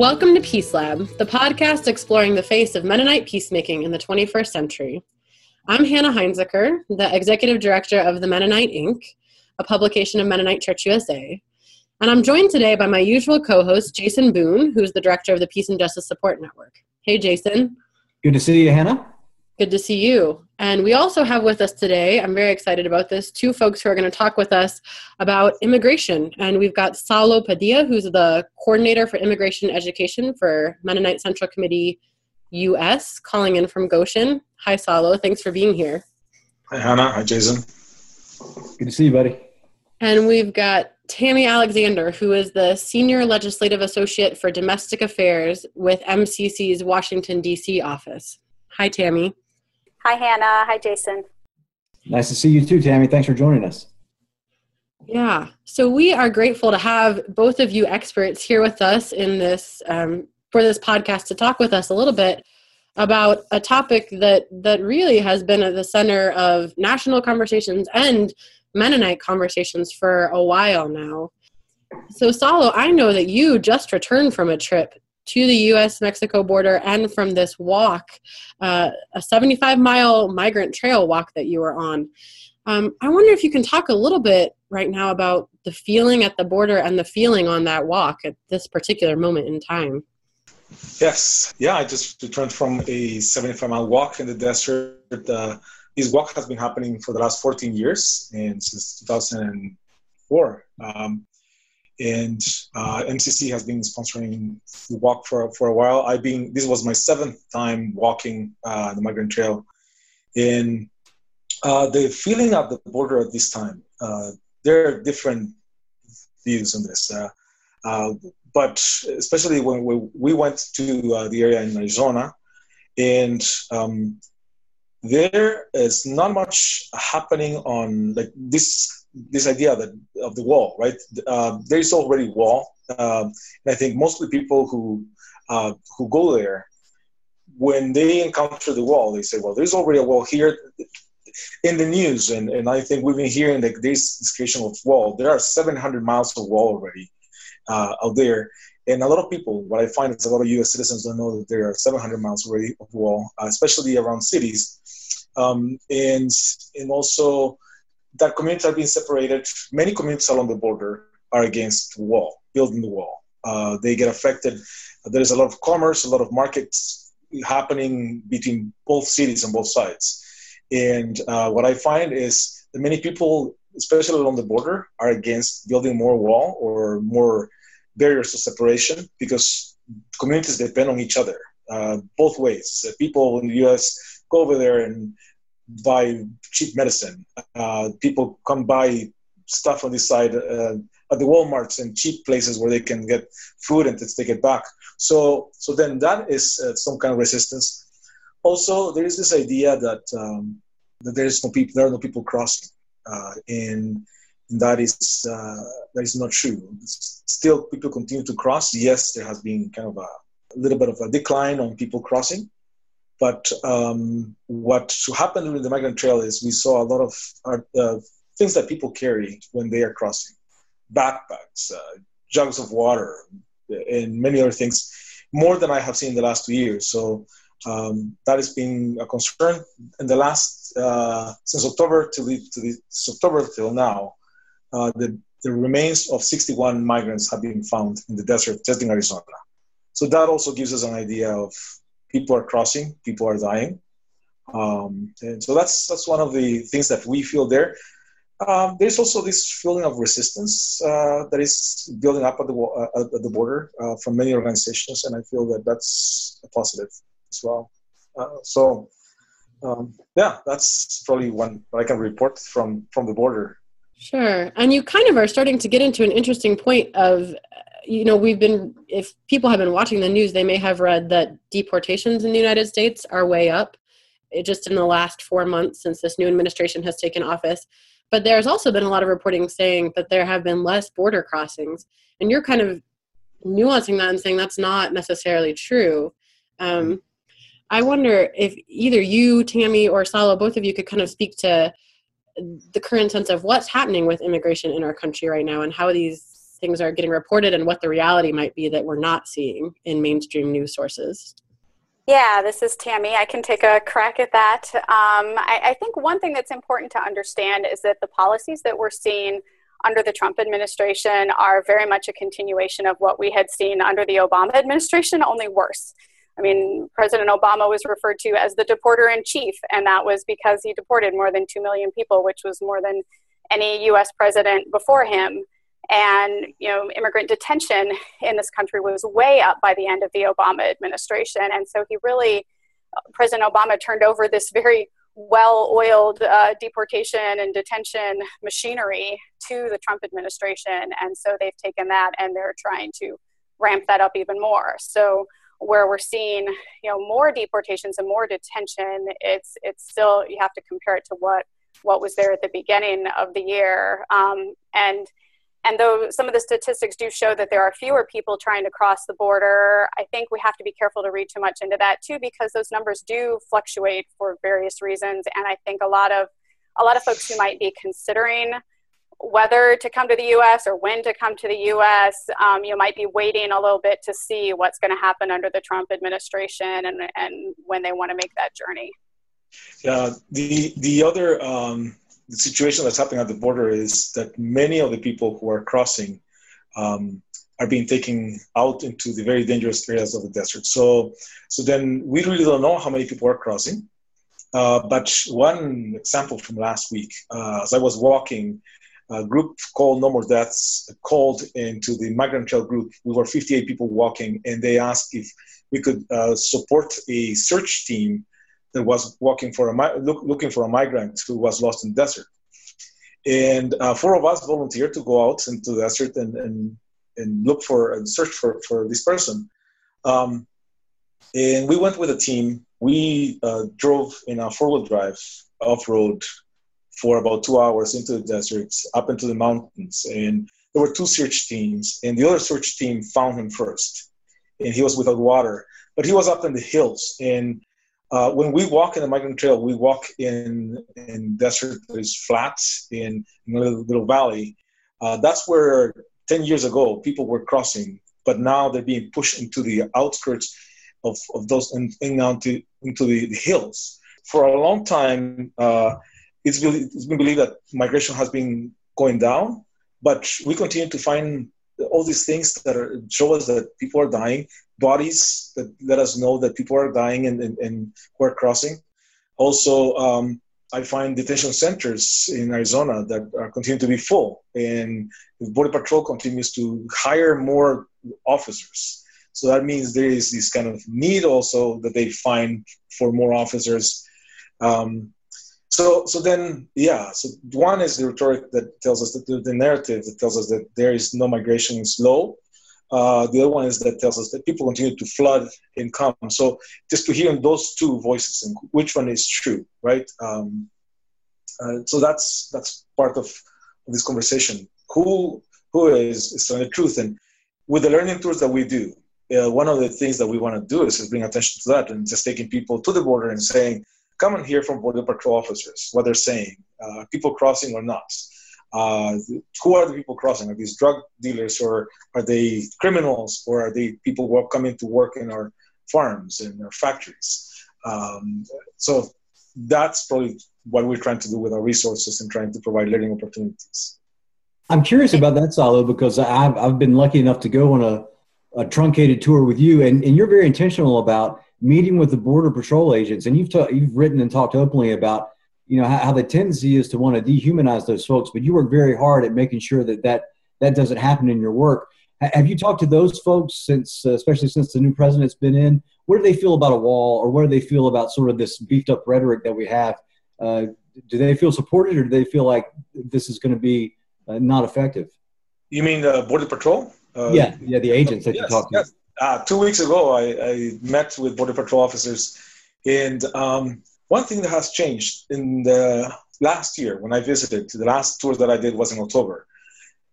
Welcome to Peace Lab, the podcast exploring the face of Mennonite peacemaking in the 21st century. I'm Hannah Heinzekehr, the executive director of the Mennonite Inc., a publication of Mennonite Church USA. And I'm joined today by my usual co host, Jason Boone, who's the director of the Peace and Justice Support Network. Hey, Jason. Good to see you, Hannah. Good to see you. And we also have with us today, I'm very excited about this, two folks who are going to talk with us about immigration. And we've got Saulo Padilla, who's the coordinator for immigration education for Mennonite Central Committee US, calling in from Goshen. Hi, Saulo. Thanks for being here. Hi, Hannah. Hi, Jason. Good to see you, buddy. And we've got Tammy Alexander, who is the Senior Legislative Associate for Domestic Affairs with MCC's Washington, D.C. office. Hi, Tammy. Hi, Hannah. Hi, Jason. Nice to see you too, Tammy. Thanks for joining us. Yeah, so we are grateful to have both of you experts here with us in this um, for this podcast to talk with us a little bit about a topic that that really has been at the center of national conversations and Mennonite conversations for a while now. So, Saulo, I know that you just returned from a trip to the US Mexico border and from this walk, uh, a 75 mile migrant trail walk that you were on. Um, I wonder if you can talk a little bit right now about the feeling at the border and the feeling on that walk at this particular moment in time. Yes, yeah, I just returned from a 75 mile walk in the desert. Uh, this walk has been happening for the last 14 years and since 2004. Um, and uh, MCC has been sponsoring the walk for for a while. I've been this was my seventh time walking uh, the Migrant Trail, and uh, the feeling at the border at this time. Uh, there are different views on this, uh, uh, but especially when we, we went to the area in Arizona, and um, there is not much happening on like this this idea that of the wall, right? Uh, there is already a wall, um, and I think mostly people who uh, who go there, when they encounter the wall, they say, "Well, there's already a wall here." In the news, and, and I think we've been hearing like this discussion of wall. There are 700 miles of wall already uh, out there, and a lot of people. What I find is a lot of U.S. citizens don't know that there are 700 miles already of wall, uh, especially around cities, um, and and also that communities are being separated. Many communities along the border are against wall, building the wall. Uh, they get affected. There's a lot of commerce, a lot of markets happening between both cities on both sides. And uh, what I find is that many people, especially along the border, are against building more wall or more barriers of separation because communities depend on each other uh, both ways. people in the U.S. go over there and buy cheap medicine. Uh, people come buy stuff on this side uh, at the WalMarts and cheap places where they can get food and take it back. So, so then that is uh, some kind of resistance. Also, there is this idea that um, that there is no people, there are no people crossing, uh, and, and that is uh, that is not true. Still, people continue to cross. Yes, there has been kind of a, a little bit of a decline on people crossing, but um, what happened during the migrant trail is we saw a lot of uh, things that people carry when they are crossing backpacks, uh, jugs of water, and many other things, more than I have seen in the last two years. So um, that has been a concern in the last, uh, since October to the, to the October till now, uh, the, the remains of 61 migrants have been found in the desert just in Arizona. So that also gives us an idea of people are crossing, people are dying. Um, and so that's that's one of the things that we feel there. Um, there's also this feeling of resistance uh, that is building up at the uh, at the border uh, from many organizations, and I feel that that's a positive as well. Uh, so, um, yeah, that's probably one that I can report from from the border. Sure, and you kind of are starting to get into an interesting point of you know we've been if people have been watching the news they may have read that deportations in the united states are way up it, just in the last four months since this new administration has taken office. But there's also been a lot of reporting saying that there have been less border crossings. And you're kind of nuancing that and saying that's not necessarily true. Um, i wonder if either you tammy or Saulo, both of you could kind of speak to the current sense of what's happening with immigration in our country right now and how these things are getting reported and what the reality might be that we're not seeing in mainstream news sources. Yeah, this is Tammy. I can take a crack at that. Um, I, I think one thing that's important to understand is that the policies that we're seeing under the Trump administration are very much a continuation of what we had seen under the Obama administration, only worse. I mean, President Obama was referred to as the deporter in chief, and that was because he deported more than 2 million people, which was more than any US president before him. And, you know, immigrant detention in this country was way up by the end of the Obama administration. And so he really, President Obama turned over this very well oiled uh, deportation and detention machinery to the Trump administration. And so they've taken that and they're trying to ramp that up even more. So where we're seeing you know more deportations and more detention it's it's still you have to compare it to what what was there at the beginning of the year um, and and though some of the statistics do show that there are fewer people trying to cross the border i think we have to be careful to read too much into that too because those numbers do fluctuate for various reasons and i think a lot of a lot of folks who might be considering whether to come to the US or when to come to the US. Um, you might be waiting a little bit to see what's going to happen under the Trump administration and, and when they want to make that journey. Yeah, the, the other um, the situation that's happening at the border is that many of the people who are crossing um, are being taken out into the very dangerous areas of the desert. So, so then we really don't know how many people are crossing. Uh, but one example from last week, uh, as I was walking a group called No More Deaths called into the migrant trail group. We were 58 people walking, and they asked if we could uh, support a search team that was walking for a look, looking for a migrant who was lost in the desert. And uh, four of us volunteered to go out into the desert and, and, and look for and search for, for this person. Um, and we went with a team. We uh, drove in a four wheel drive off road for about two hours into the desert, up into the mountains. And there were two search teams, and the other search team found him first. And he was without water, but he was up in the hills. And uh, when we walk in the migrant trail, we walk in in desert that is flat in, in a little, little valley. Uh, that's where 10 years ago people were crossing, but now they're being pushed into the outskirts of, of those and, and into, into the, the hills. For a long time, uh, it's, it's been believed that migration has been going down, but we continue to find all these things that are, show us that people are dying, bodies that let us know that people are dying and, and, and who are crossing. Also, um, I find detention centers in Arizona that are continuing to be full, and the Border Patrol continues to hire more officers. So that means there is this kind of need also that they find for more officers. Um, so, so then, yeah. So one is the rhetoric that tells us that the, narrative that tells us that there is no migration is low. Uh, the other one is that tells us that people continue to flood and come. So just to hear those two voices and which one is true, right? Um, uh, so that's that's part of, of this conversation. Who who is, is telling the truth? And with the learning tours that we do, uh, one of the things that we want to do is, is bring attention to that and just taking people to the border and saying, come and hear from Border Patrol officers what they're saying, uh, people crossing or not. Uh, who are the people crossing? Are these drug dealers or are they criminals or are they people who are coming to work in our farms and our factories? Um, so that's probably what we're trying to do with our resources and trying to provide learning opportunities. I'm curious about that, Saulo, because I've, I've been lucky enough to go on a, a truncated tour with you, and, and you're very intentional about meeting with the border patrol agents, and you've ta- you've written and talked openly about you know how, how, the tendency is to want to dehumanize those folks, but you work very hard at making sure that that that doesn't happen in your work. Have you talked to those folks since, uh, especially since the new president's been in? What do they feel about a wall, or what do they feel about sort of this beefed up rhetoric that we have? Uh, do they feel supported, or do they feel like this is going to be uh, not effective? You mean uh, border patrol? Uh, yeah, yeah, the agents that yes, you talk to. Yes uh, two weeks ago, I, I, met with Border Patrol officers, and um, one thing that has changed in the last year when I visited, the last tour that I did was in October.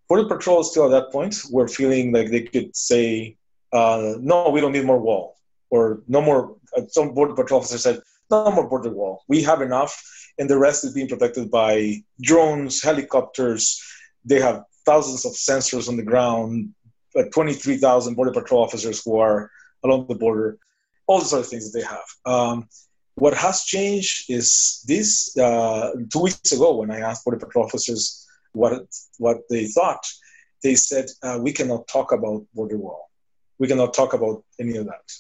Border Patrol still at that point were feeling like they could say, uh, "No, we don't need more wall," or "No more." Uh, some Border Patrol officers said, "No more border wall. We have enough, and the rest is being protected by drones, helicopters. They have thousands of sensors on the ground, 23,000 border patrol officers who are along the border, all the sort of things that they have. Um, what has changed is this uh, two weeks ago when I asked border patrol officers what what they thought, they said uh, we cannot talk about border wall, we cannot talk about any of that.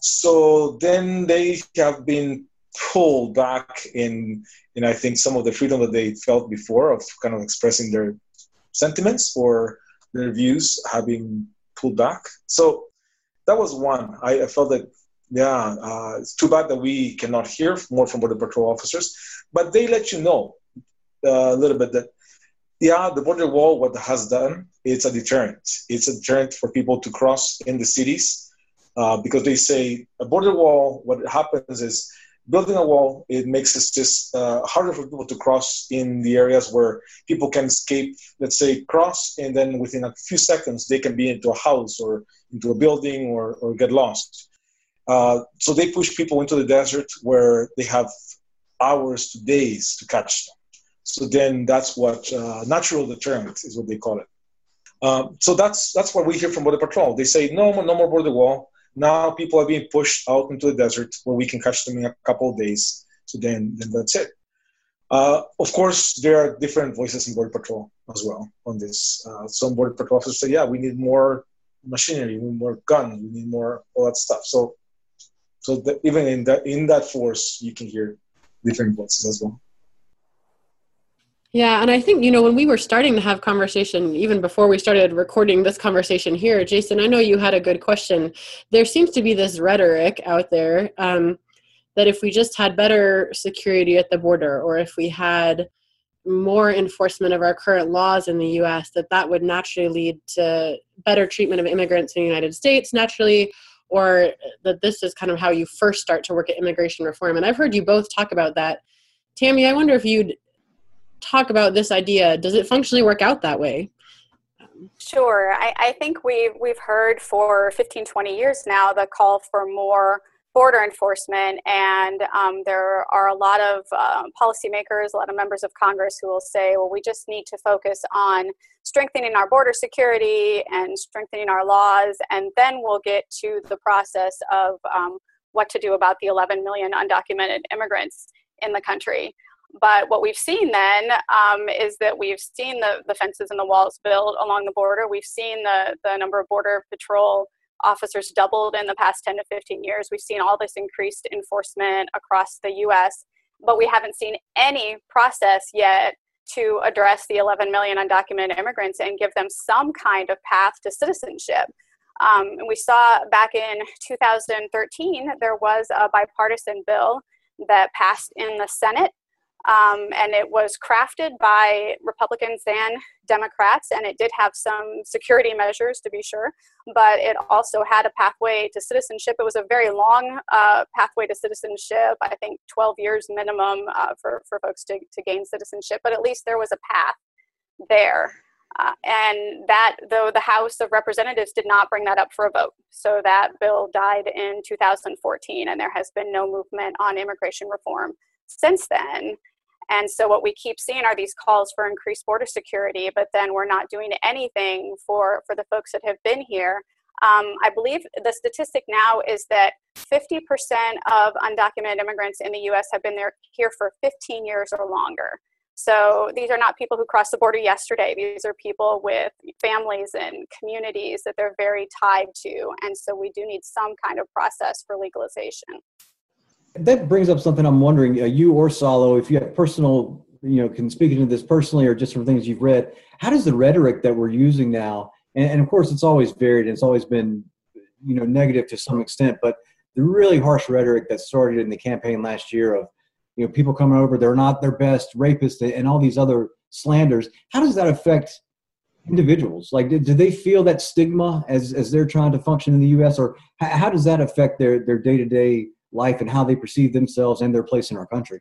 So then they have been pulled back in in I think some of the freedom that they felt before of kind of expressing their sentiments or their views have been pulled back. So that was one. I, I felt that yeah, uh, it's too bad that we cannot hear more from border patrol officers, but they let you know uh, a little bit that yeah, the border wall what has done it's a deterrent. It's a deterrent for people to cross in the cities uh, because they say a border wall. What happens is building a wall it makes it just uh, harder for people to cross in the areas where people can escape let's say cross and then within a few seconds they can be into a house or into a building or, or get lost uh, so they push people into the desert where they have hours to days to catch them. So then that's what uh, natural deterrent is what they call it. Um, so that's that's what we hear from Border Patrol. They say no, no more border wall. Now people are being pushed out into the desert where we can catch them in a couple of days. So then, then that's it. Uh, of course, there are different voices in Border Patrol as well on this. Uh, some Border Patrol officers say, "Yeah, we need more machinery, we need more guns, we need more all that stuff." So so that even in that in that force you can hear different voices as well yeah and i think you know when we were starting to have conversation even before we started recording this conversation here jason i know you had a good question there seems to be this rhetoric out there um, that if we just had better security at the border or if we had more enforcement of our current laws in the US that that would naturally lead to better treatment of immigrants in the United States naturally or that this is kind of how you first start to work at immigration reform. And I've heard you both talk about that. Tammy, I wonder if you'd talk about this idea. Does it functionally work out that way? Sure. I, I think we've, we've heard for 15, 20 years now the call for more border enforcement. And um, there are a lot of uh, policymakers, a lot of members of Congress who will say, well, we just need to focus on strengthening our border security and strengthening our laws, and then we'll get to the process of um, what to do about the 11 million undocumented immigrants in the country. But what we've seen then um, is that we've seen the, the fences and the walls built along the border. We've seen the, the number of Border Patrol officers doubled in the past 10 to 15 years. We've seen all this increased enforcement across the US, but we haven't seen any process yet to address the 11 million undocumented immigrants and give them some kind of path to citizenship. Um, and we saw back in 2013 there was a bipartisan bill that passed in the Senate um, and it was crafted by Republicans and Democrats, and it did have some security measures to be sure, but it also had a pathway to citizenship. It was a very long uh, pathway to citizenship, I think 12 years minimum uh, for, for folks to, to gain citizenship, but at least there was a path there. Uh, and that, though the House of Representatives did not bring that up for a vote. So that bill died in 2014, and there has been no movement on immigration reform since then. And so what we keep seeing are these calls for increased border security, but then we're not doing anything for, for the folks that have been here. Um, I believe the statistic now is that 50% of undocumented immigrants in the US have been there here for 15 years or longer. So these are not people who crossed the border yesterday. These are people with families and communities that they're very tied to. And so we do need some kind of process for legalization. That brings up something I'm wondering, uh, you or Saulo, if you have personal, you know, can speak into this personally or just from things you've read, how does the rhetoric that we're using now, and, and of course it's always varied, and it's always been, you know, negative to some extent, but the really harsh rhetoric that started in the campaign last year of, you know, people coming over, they're not their best, rapists, and all these other slanders, how does that affect individuals? Like, do, do they feel that stigma as, as they're trying to function in the U.S., or how, how does that affect their, their day-to-day life and how they perceive themselves and their place in our country?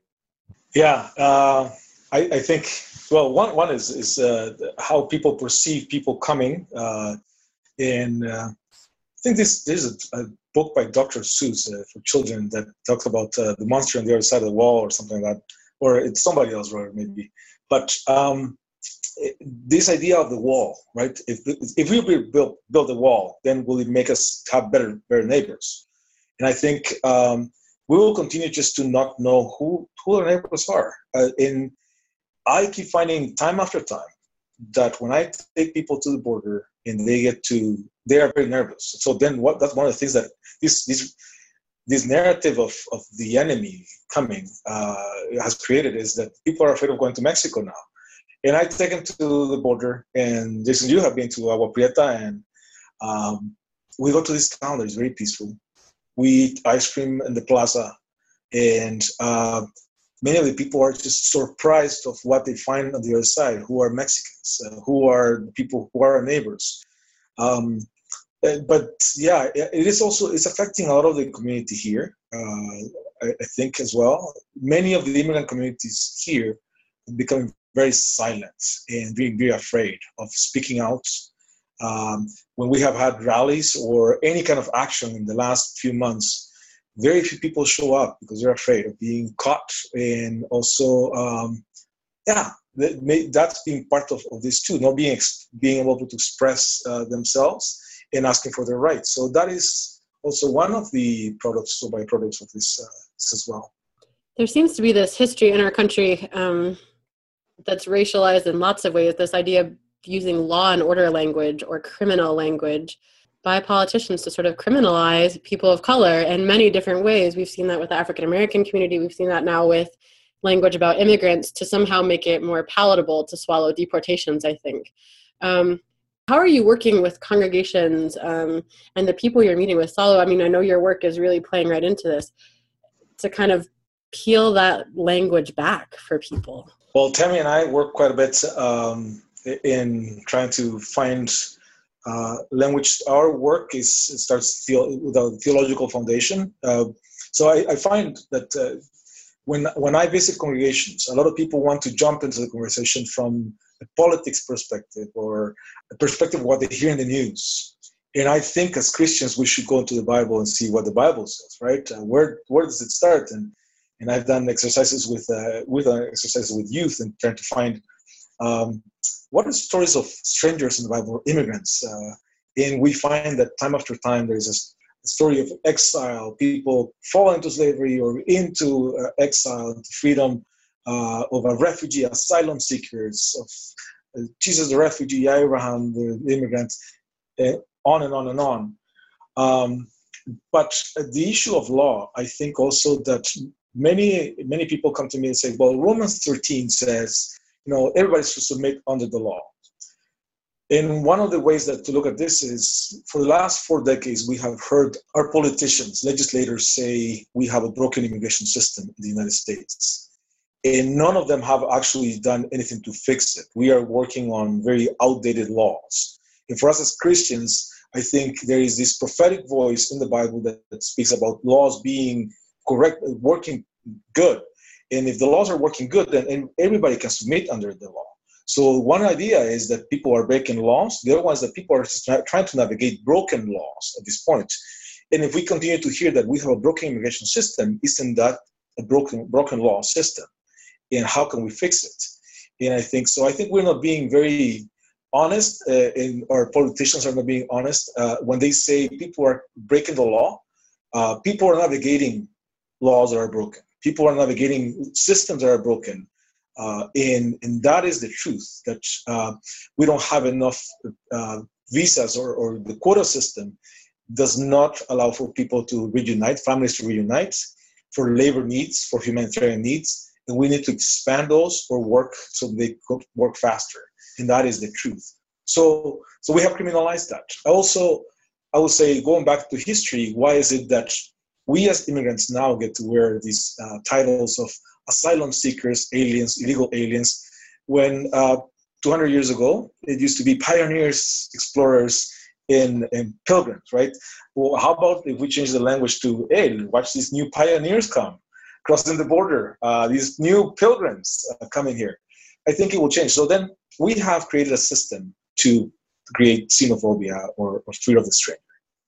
Yeah, uh, I, I, think. Well, one one is is uh, how people perceive people coming, uh, and uh, I think this there's a, a, book by Dr. Seuss uh, for children that talks about uh, the monster on the other side of the wall or something like that, or it's somebody else it maybe. But um, this idea of the wall, right? If, if we build, build a wall, then will it make us have better, better neighbors? And I think um, we will continue just to not know who, who our neighbors are. Uh, and I keep finding time after time that when I take people to the border and they get to, they are very nervous. So then what, that's one of the things that this, this, this narrative of, of the enemy coming uh, has created is that people are afraid of going to Mexico now and I take them to the border. And Jason, you have been to Agua Prieta, and um, we go to this town that is very peaceful. We eat ice cream in the plaza, and uh, many of the people are just surprised of what they find on the other side, who are Mexicans, uh, who are people who are our neighbors. Um, but yeah, it is also it's affecting a lot of the community here. Uh, I, I, think as well. Many of the immigrant communities here becoming very silent and being very afraid of speaking out. Um, when we have had rallies or any kind of action in the last few months, very few people show up because they're afraid of being caught and also, um, yeah, that's being part of, of this too, not being being able to express uh, themselves and asking for their rights. So that is also one of the products or byproducts of this, uh, this as well. There seems to be this history in our country. Um that's racialized in lots of ways this idea using law and order language or criminal language by politicians to sort of criminalize people of color in many different ways. We've seen that with the African American community. We've seen that now with language about immigrants to somehow make it more palatable to swallow deportations, I think. Um, how are you working with congregations um, and the people you're meeting with? Saulo, I mean, I know your work is really playing right into this to kind of peel that language back for people. Well, Tammy and I work quite a bit um, in trying to find uh, language. Our work is starts with a theological foundation. Uh, so I, I, find that uh, when when I visit congregations, a lot of people want to jump into the conversation from a politics perspective or a perspective of what they hear in the news. And I think as Christians, we should go into the Bible and see what the Bible says, right? Uh, where where does it start? And and I've done exercises with uh, with uh, exercises with youth and trying to find um, what are stories of strangers in the Bible, immigrants, uh, and we find that time after time there is a, story of exile, people fall into slavery or into uh, exile, into freedom, uh, of a refugee, asylum seekers, of uh, Jesus the refugee, Abraham the immigrant, on and on and on. Um, but the issue of law, I think also that many many people come to me and say, "Well, Romans 13 says, you know, everybody should submit under the law." And one of the ways that to look at this is, for the last four decades, we have heard our politicians, legislators say we have a broken immigration system in the United States. And none of them have actually done anything to fix it. We are working on very outdated laws. And for us as Christians, I think there is this prophetic voice in the Bible that, that speaks about laws being correct, working good. And if the laws are working good, then everybody can submit under the law. So one idea is that people are breaking laws. The other one is that people are trying to navigate broken laws at this point. And if we continue to hear that we have a broken immigration system, isn't that a broken broken law system? And how can we fix it? And I think so. I think we're not being very honest, uh, and our politicians are not being honest uh, when they say people are breaking the law. Uh, people are navigating laws that are broken. People are navigating systems that are broken. Uh, and, and that is the truth that uh, we don't have enough uh, visas or, or the quota system does not allow for people to reunite, families to reunite, for labor needs, for humanitarian needs. And we need to expand those or work so they could work faster. And that is the truth. So, so we have criminalized that. Also, I would say, going back to history, why is it that we as immigrants now get to wear these uh, titles of asylum seekers, aliens, illegal aliens, when uh, 200 years ago it used to be pioneers, explorers, and, pilgrims, right? Well, how about if we change the language to, hey, watch these new pioneers come crossing the border, uh, these new pilgrims uh, coming here. I think it will change. So then we have created a system to create xenophobia or, or fear of the stranger.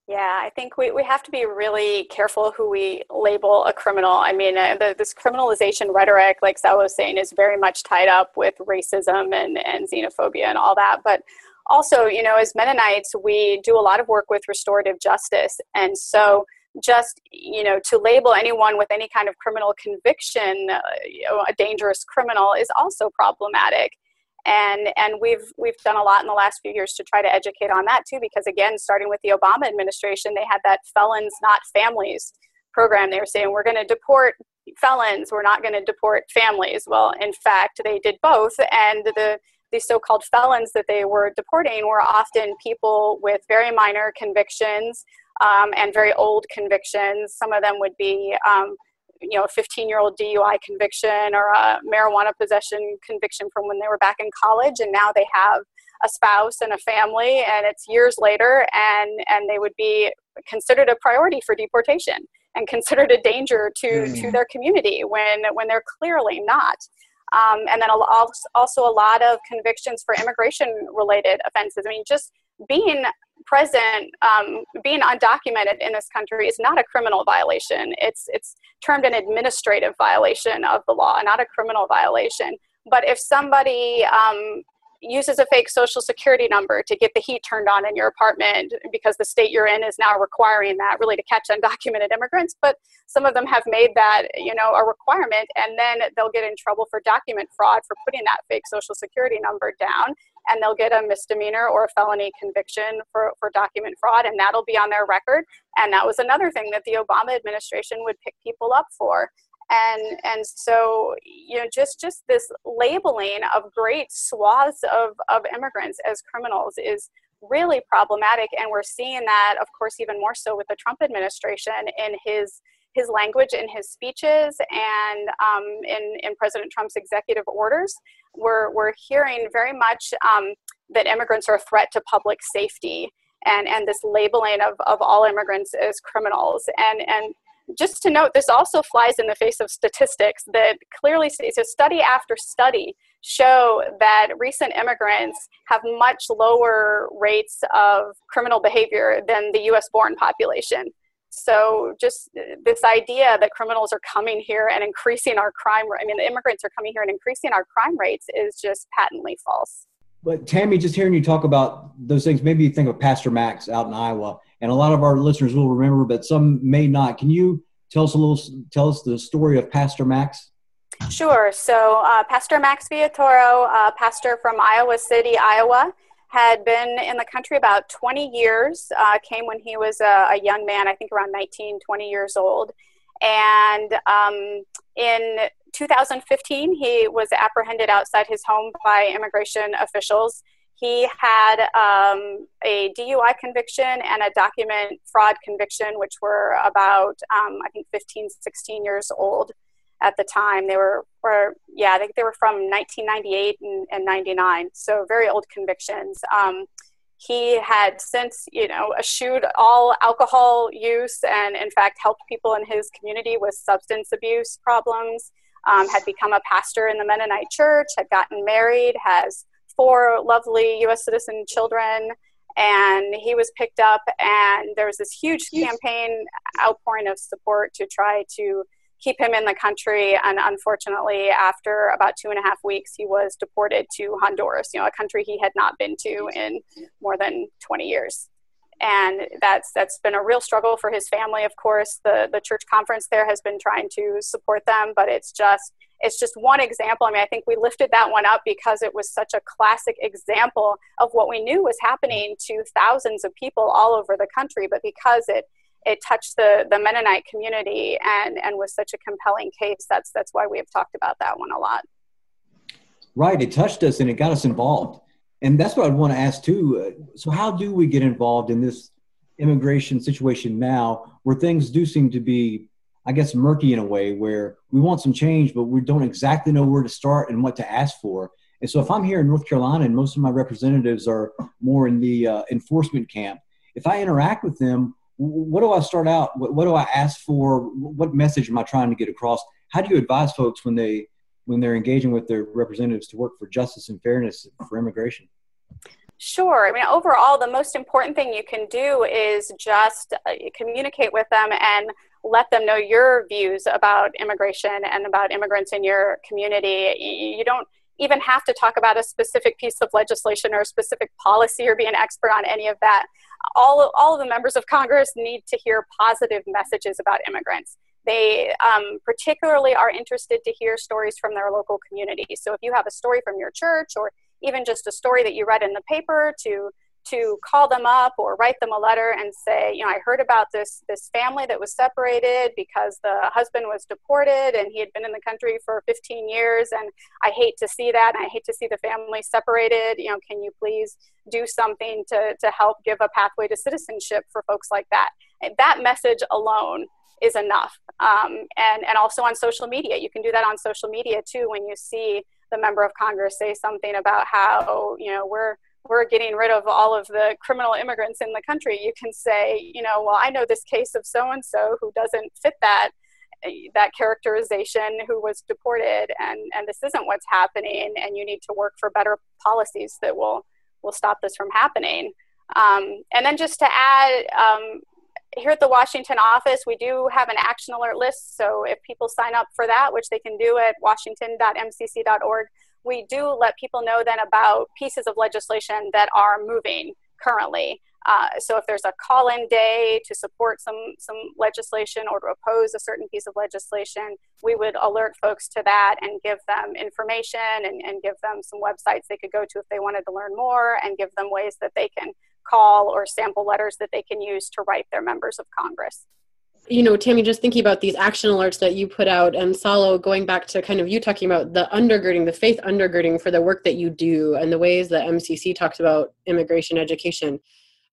Yeah, I think we, we have to be really careful who we label a criminal. I mean, uh, the, this criminalization rhetoric, like Sal was saying, is very much tied up with racism and, and xenophobia and all that. But also, you know, as Mennonites, we do a lot of work with restorative justice. And so, just, you know, to label anyone with any kind of criminal conviction uh, you know, a dangerous criminal is also problematic and and we've we've done a lot in the last few years to try to educate on that too because again starting with the obama administration they had that felons not families program. They were saying we're going to deport felons we're not going to deport families. Well in fact they did both and the the so-called felons that they were deporting were often people with very minor convictions um, and very old convictions. Some of them would be um, you know a 15 year old DUI conviction or a marijuana possession conviction from when they were back in college and now they have a spouse and a family and it's years later and and they would be considered a priority for deportation and considered a danger to mm. to their community when when they're clearly not um, and then also a lot of convictions for immigration related offenses i mean just being present, um, being undocumented in this country is not a criminal violation. It's it's termed an administrative violation of the law, not a criminal violation. But if somebody um, uses a fake social security number to get the heat turned on in your apartment because the state you're in is now requiring that really to catch undocumented immigrants but some of them have made that you know a requirement and then they'll get in trouble for document fraud for putting that fake social security number down and they'll get a misdemeanor or a felony conviction for, for document fraud and that'll be on their record. And that was another thing that the obama administration would pick people up for. And and so you know just just this labeling of great swaths of of immigrants as criminals is really problematic. And we're seeing that of course even more so with the trump administration in his his language in his speeches and um, in, in president trump's executive orders we're, we're hearing very much um, that immigrants are a threat to public safety and, and this labeling of, of all immigrants as criminals and, and just to note, this also flies in the face of statistics that clearly, so study after study show that recent immigrants have much lower rates of criminal behavior than the US born population. So, just this idea that criminals are coming here and increasing our crime, I mean, the immigrants are coming here and increasing our crime rates is just patently false. But Tammy, just hearing you talk about those things, maybe you think of Pastor Max out in Iowa and a lot of our listeners will remember, but some may not. Can you tell us a little, tell us the story of Pastor Max? Sure. So, uh, Pastor Max Villatoro, uh, pastor from Iowa City, Iowa, had been in the country about 20 years, uh, came when he was a, a, young man, I think around 19, 20 years old. And um, in 2015, he was apprehended outside his home by immigration officials he had um, a DUI conviction and a document fraud conviction, which were about, um, I think, 15, 16 years old at the time. They were, were yeah, I think they were from 1998 and, and 99, so very old convictions. Um, he had since, you know, eschewed all alcohol use and, in fact, helped people in his community with substance abuse problems. Um, had become a pastor in the Mennonite church, had gotten married, has four lovely U.S. citizen children, and he was picked up. And there was this huge campaign outpouring of support to try to keep him in the country. And unfortunately, after about two and a half weeks, he was deported to Honduras, you know, a country he had not been to in more than 20 years. And that's that's been a real struggle for his family. Of course, the the church conference there has been trying to support them, but it's just it's just one example. I mean, I think we lifted that one up because it was such a classic example of what we knew was happening to thousands of people all over the country, but because it it touched the the Mennonite community and and was such a compelling case, that's that's why we have talked about that one a lot. Right, it touched us and it got us involved, and that's what I'd want to ask too. So, how do we get involved in this immigration situation now, where things do seem to be I guess, murky in a way where we want some change, but we don't exactly know where to start and what to ask for. And so, if I'm here in North Carolina and most of my representatives are more in the uh, enforcement camp, if I interact with them, what do I start out? What, what do I ask for? What message am I trying to get across? How do you advise folks when they when they're engaging with their representatives to work for justice and fairness for immigration? Sure. I mean, overall, the most important thing you can do is just uh, communicate with them and let them know your views about immigration and about immigrants in your community. You don't even have to talk about a specific piece of legislation or a specific policy or be an expert on any of that. All, all of the members of Congress need to hear positive messages about immigrants. They um, particularly are interested to hear stories from their local community. So if you have a story from your church or even just a story that you read in the paper to to call them up or write them a letter and say, you know, I heard about this this family that was separated because the husband was deported and he had been in the country for 15 years and I hate to see that and I hate to see the family separated. You know, can you please do something to to help give a pathway to citizenship for folks like that? And that message alone is enough. Um, and and also on social media, you can do that on social media too when you see the member of Congress say something about how you know we're we're getting rid of all of the criminal immigrants in the country, you can say, you know, well, I know this case of so and so who doesn't fit that that characterization who was deported and and this isn't what's happening and you need to work for better policies that will will stop this from happening. Um, and then just to add um, here at the washington office we do have an action alert list so if people sign up for that which they can do at washington.mcc.org we do let people know then about pieces of legislation that are moving currently. Uh, so if there's a call-in day to support some some legislation or to oppose a certain piece of legislation, we would alert folks to that and give them information and, and give them some websites they could go to if they wanted to learn more and give them ways that they can call or sample letters that they can use to write their members of Congress you know, Tammy, just thinking about these action alerts that you put out, and Saulo, going back to kind of you talking about the undergirding, the faith undergirding for the work that you do, and the ways that MCC talks about immigration education.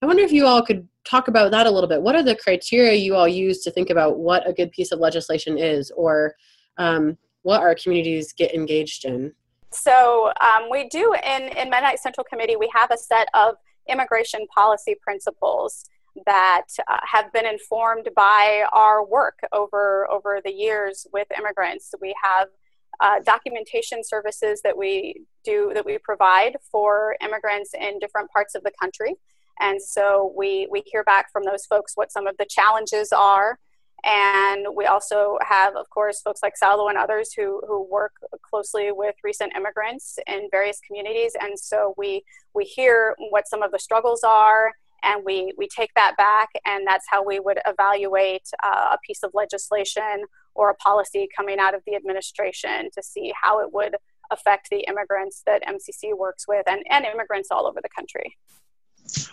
I wonder if you all could talk about that a little bit. What are the criteria you all use to think about what a good piece of legislation is, or um, what our communities get engaged in? So um, we do in in Mennonite Central Committee. We have a set of immigration policy principles that uh, have been informed by our work over over the years with immigrants. We have uh, documentation services that we do that we provide for immigrants in different parts of the country, and so we we hear back from those folks what some of the challenges are. And we also have, of course, folks like Saulo and others who, who work closely with recent immigrants in various communities. And so we, we hear what some of the struggles are and we, we take that back and that's how we would evaluate uh, a piece of legislation or a policy coming out of the administration to see how it would affect the immigrants that mcc works with and, and immigrants all over the country.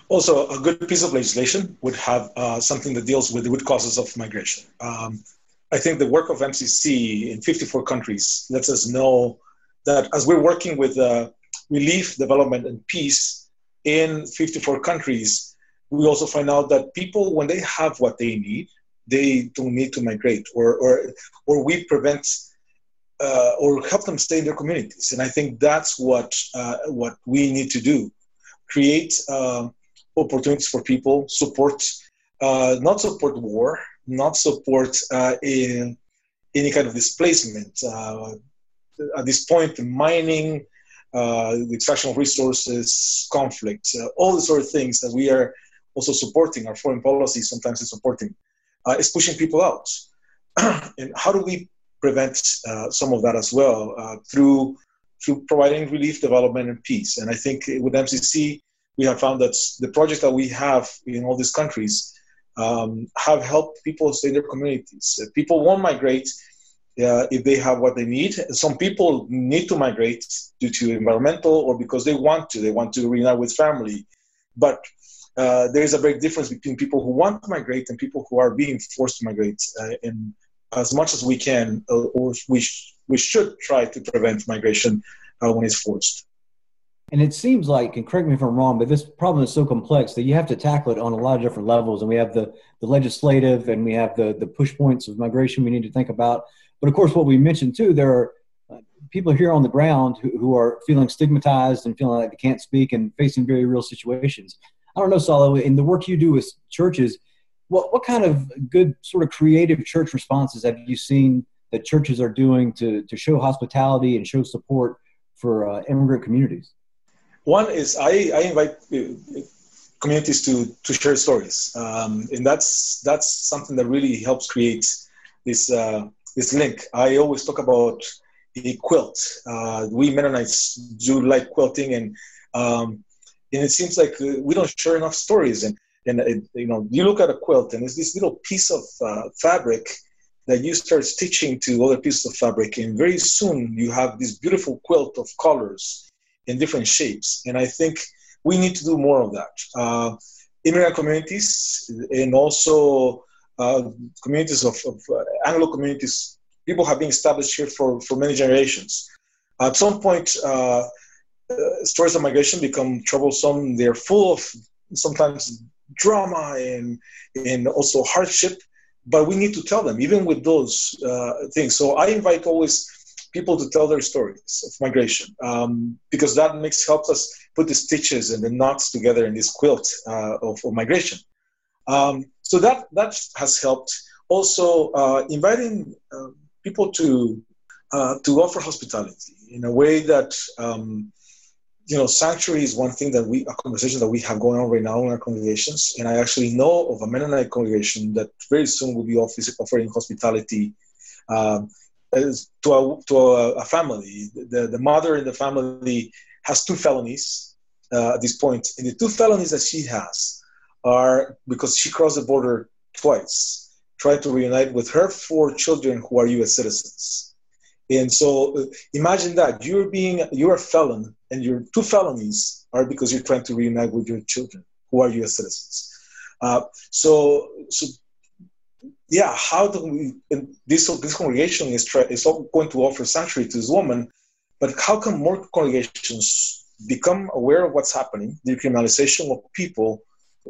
Also a good piece of legislation would have uh, something that deals with the root causes of migration. Um, i think the work of mcc in 54 countries lets us know that as we're working with uh, relief development and peace in 54 countries we also find out that people, when they have what they need, they don't need to migrate, or or or we prevent uh, or help them stay in their communities. And I think that's what uh, what we need to do: create uh, opportunities for people, support, uh, not support war, not support uh, in any kind of displacement. Uh, at this point, mining, the extraction of resources, conflict, all the sort of things that we are also supporting our foreign policy sometimes is supporting uh, is pushing people out and how do we prevent uh, some of that as well uh, through through providing relief development and peace and i think with mcc we have found that the projects that we have in all these countries um, have helped people stay in their communities people won't migrate uh, if they have what they need. Some people need to migrate due to environmental or because they want to. They want to reunite with family. But uh, there is a big difference between people who want to migrate and people who are being forced to migrate. Uh, and as much as we can, uh, or we, sh- we should try to prevent migration uh, when it's forced. And it seems like, and correct me if I'm wrong, but this problem is so complex that you have to tackle it on a lot of different levels. And we have the, the legislative and we have the, the push points of migration we need to think about. But of course, what we mentioned too, there are uh, people here on the ground who, who are feeling stigmatized and feeling like they can't speak and facing very real situations. I don't know, Saulo, in the work you do with churches, what, what kind of good sort of creative church responses have you seen that churches are doing to, to show hospitality and show support for uh, immigrant communities? one is I, I invite uh, communities to to share stories, um, and that's that's something that really helps create this uh, this link. I always talk about a quilt. Uh, we Mennonites do like quilting, and um, and it seems like uh, we don't share enough stories. And and it, you know, you look at a quilt, and it's this little piece of uh, fabric that you start stitching to other pieces of fabric, and very soon you have this beautiful quilt of colors in different shapes. And I think we need to do more of that. Uh, immigrant communities and also uh, communities of, of uh, Anglo communities, people have been established here for, for many generations. At some point, uh, stories of migration become troublesome. They're full of sometimes drama and, and also hardship, but we need to tell them, even with those uh, things. So I invite always people to tell their stories of migration um, because that makes helps us put the stitches and the knots together in this quilt uh, of, of, migration. Um, so that that has helped. Also, uh, inviting uh, people to uh, to offer hospitality in a way that um, you know sanctuary is one thing that we a conversation that we have going on right now in our congregations, and I actually know of a Mennonite congregation that very soon will be offering hospitality. Um, to a to a, a, family. The the mother in the family has two felonies uh, at this point. and the two felonies that she has are because she crossed the border twice, trying to reunite with her four children who are U.S. citizens. And so, uh, imagine that you're being you're a felon, and your two felonies are because you're trying to reunite with your children who are U.S. citizens. Uh, so, so yeah, how do we, this, this congregation is, try, is going to offer sanctuary to this woman, but how can more congregations become aware of what's happening, the criminalization of people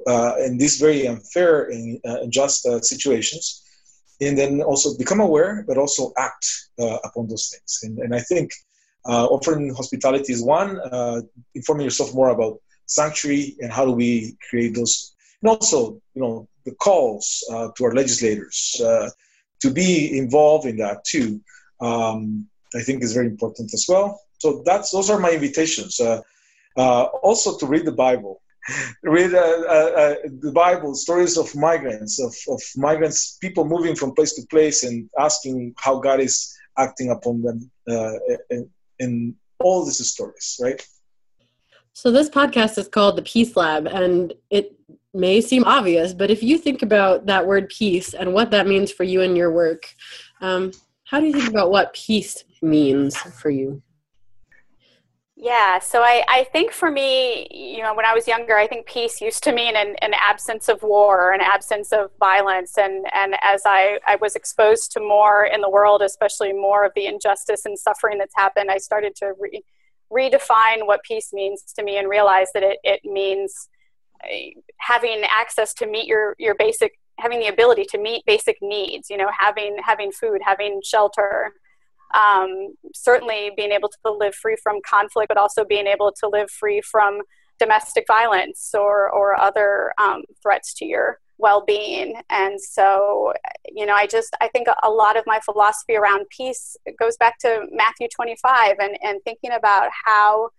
uh, in these very unfair and uh, unjust uh, situations, and then also become aware, but also act uh, upon those things. And, and I think uh, offering hospitality is one, uh, informing yourself more about sanctuary and how do we create those, and also, you know, the calls uh, to our legislators uh, to be involved in that too. Um, I think is very important as well. So that's those are my invitations. Uh, uh also to read the Bible, read uh, uh, the Bible, stories of migrants, of, of migrants, people moving from place to place, and asking how God is acting upon them in, in all these stories, right? So this podcast is called the Peace Lab, and it may seem obvious, but if you think about that word peace and what that means for you and your work, um, how do you think about what peace means for you? Yeah, so I, I think for me, you know, when I was younger, I think peace used to mean an, an absence of war, an absence of violence. And, and as I, I was exposed to more in the world, especially more of the injustice and suffering that's happened, I started to re- redefine what peace means to me and realize that it, it means eh, having access to meet your your basic having the ability to meet basic needs you know having having food having shelter um, certainly being able to live free from conflict but also being able to live free from domestic violence or or other um, threats to your well-being. And so you know i just i think a lot of my philosophy around peace goes back to matthew 25 and and thinking about how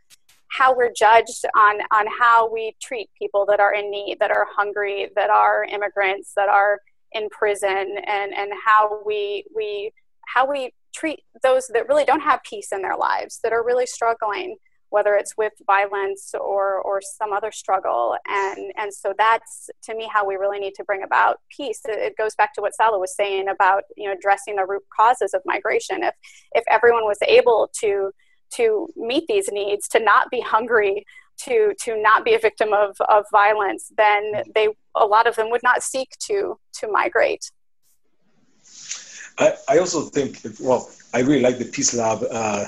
how we're judged on on how we treat people that are in need, that are hungry, that are immigrants, that are in prison, and and how we we how we treat those that really don't have peace in their lives, that are really struggling, whether it's with violence or or some other struggle. And and so that's to me how we really need to bring about peace. It goes back to what Saulo was saying about you know addressing the root causes of migration. If if everyone was able to to meet these needs, to not be hungry, to to not be a victim of, of violence, then they a lot of them would not seek to to migrate. I, also think well, I really like the Peace Lab uh,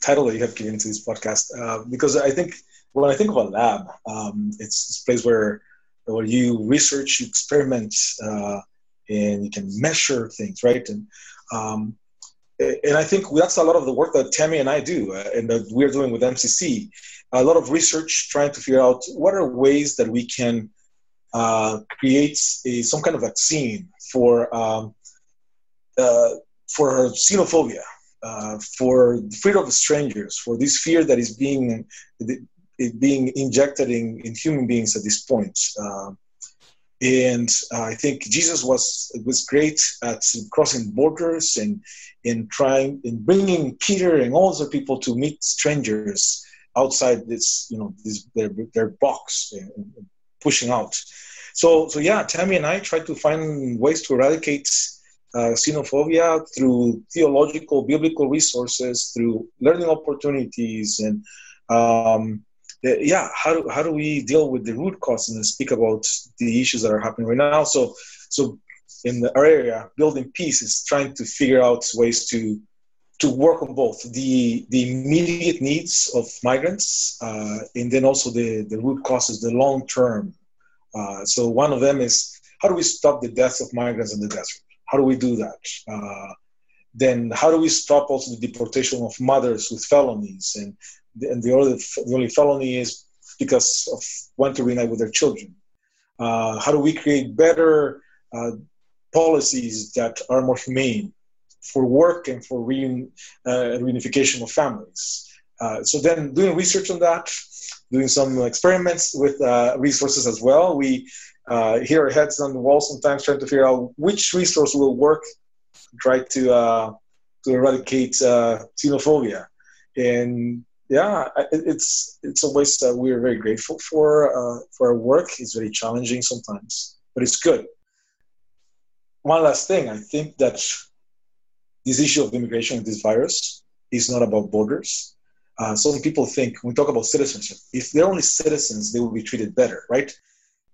title that you have given to this podcast uh, because I think when I think of a lab, um, it's this place where where you research, you experiment, uh, and you can measure things, right? And um, and I think that's a lot of the work that Tammy and I do, uh, and that we're doing with MCC. A lot of research trying to figure out what are ways that we can uh, create a, some kind of vaccine for um, uh, for xenophobia, uh, for the fear of strangers, for this fear that is being being injected in, in human beings at this point. Uh, and I think Jesus was was great at crossing borders and in trying in bringing Peter and all the people to meet strangers outside this you know this their their box pushing out. So so yeah, Tammy and I tried to find ways to eradicate uh, xenophobia through theological biblical resources, through learning opportunities, and um, yeah, how do, how do we deal with the root cause and speak about the issues that are happening right now? So, so in the area, building peace is trying to figure out ways to to work on both the the immediate needs of migrants uh, and then also the the root causes, the long term. Uh, so one of them is how do we stop the deaths of migrants in the desert? How do we do that? Uh, then how do we stop also the deportation of mothers with felonies and and the only, the only felony is because of wanting to reunite with their children. Uh, how do we create better uh, policies that are more humane for work and for uh, reunification of families? Uh, so then doing research on that, doing some experiments with uh, resources as well. We uh, hit our heads on the wall sometimes trying to figure out which resource will work, try to, to eradicate xenophobia. And yeah, it's it's always that we're very grateful for uh, for our work. It's very challenging sometimes, but it's good. One last thing, I think that this issue of immigration and this virus is not about borders. Uh, some people think when we talk about citizenship, if they're only citizens, they will be treated better, right?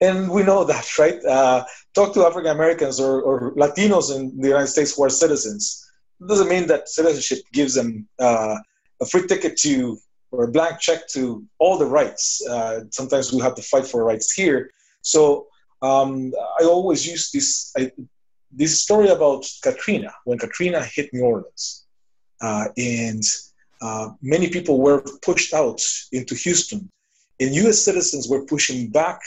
And we know that, right? Uh, talk to African Americans or, or, Latinos in the United States who are citizens. It doesn't mean that citizenship gives them uh, a free ticket to or a blank check to all the rights. Uh, sometimes we have to fight for rights here. So um, I always use this I, this story about Katrina when Katrina hit New Orleans, uh, and uh, many people were pushed out into Houston, and U.S. citizens were pushing back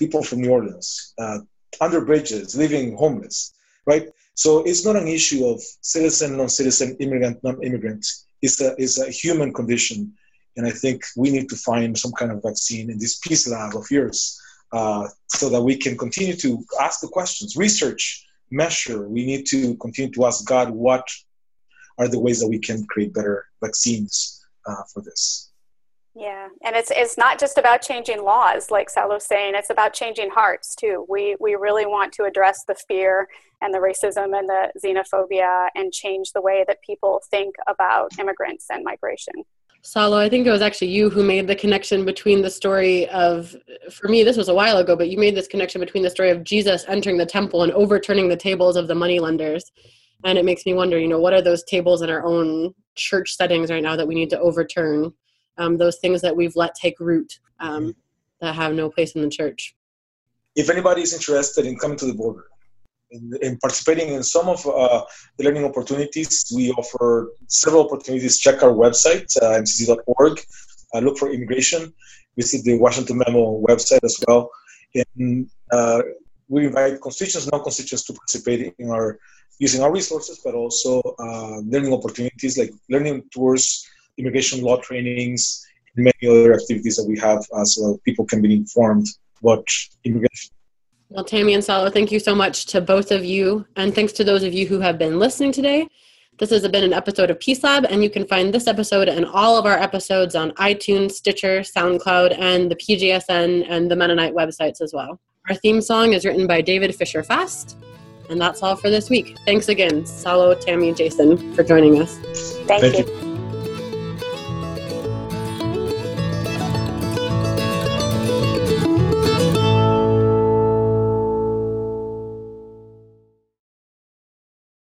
people from New Orleans uh, under bridges, living homeless, right? So it's not an issue of citizen, non-citizen, immigrant, non-immigrant. It's a, it's a human condition and I think we need to find some kind of vaccine in this peace lab of yours uh, so that we can continue to ask the questions, research, measure. We need to continue to ask God what are the ways that we can create better vaccines uh, for this. Yeah, and it's it's not just about changing laws, like Saulo's saying. It's about changing hearts too. We we really want to address the fear and the racism and the xenophobia and change the way that people think about immigrants and migration. Saulo, I think it was actually you who made the connection between the story of, for me, this was a while ago, but you made this connection between the story of Jesus entering the temple and overturning the tables of the moneylenders. And it makes me wonder, you know, what are those tables in our own church settings right now that we need to overturn? Um, those things that we've let take root um, that have no place in the church. If anybody is interested in coming to the border, in, in participating in some of uh, the learning opportunities. We offer several opportunities. Check our website, uh, mcc.org. Uh, look for immigration. Visit the Washington Memo website as well. And uh, we invite constituents, non-constituents to participate in our using our resources, but also uh, learning opportunities like learning tours, immigration law trainings, and many other activities that we have uh, so people can be informed about immigration well, Tammy and Saulo, thank you so much to both of you. And thanks to those of you who have been listening today. This has been an episode of Peace Lab, and you can find this episode and all of our episodes on iTunes, Stitcher, SoundCloud, and the PGSN and the Mennonite websites as well. Our theme song is written by David Fisher Fast. And that's all for this week. Thanks again, Saulo, Tammy, Jason, for joining us. Thank, Thank you. you.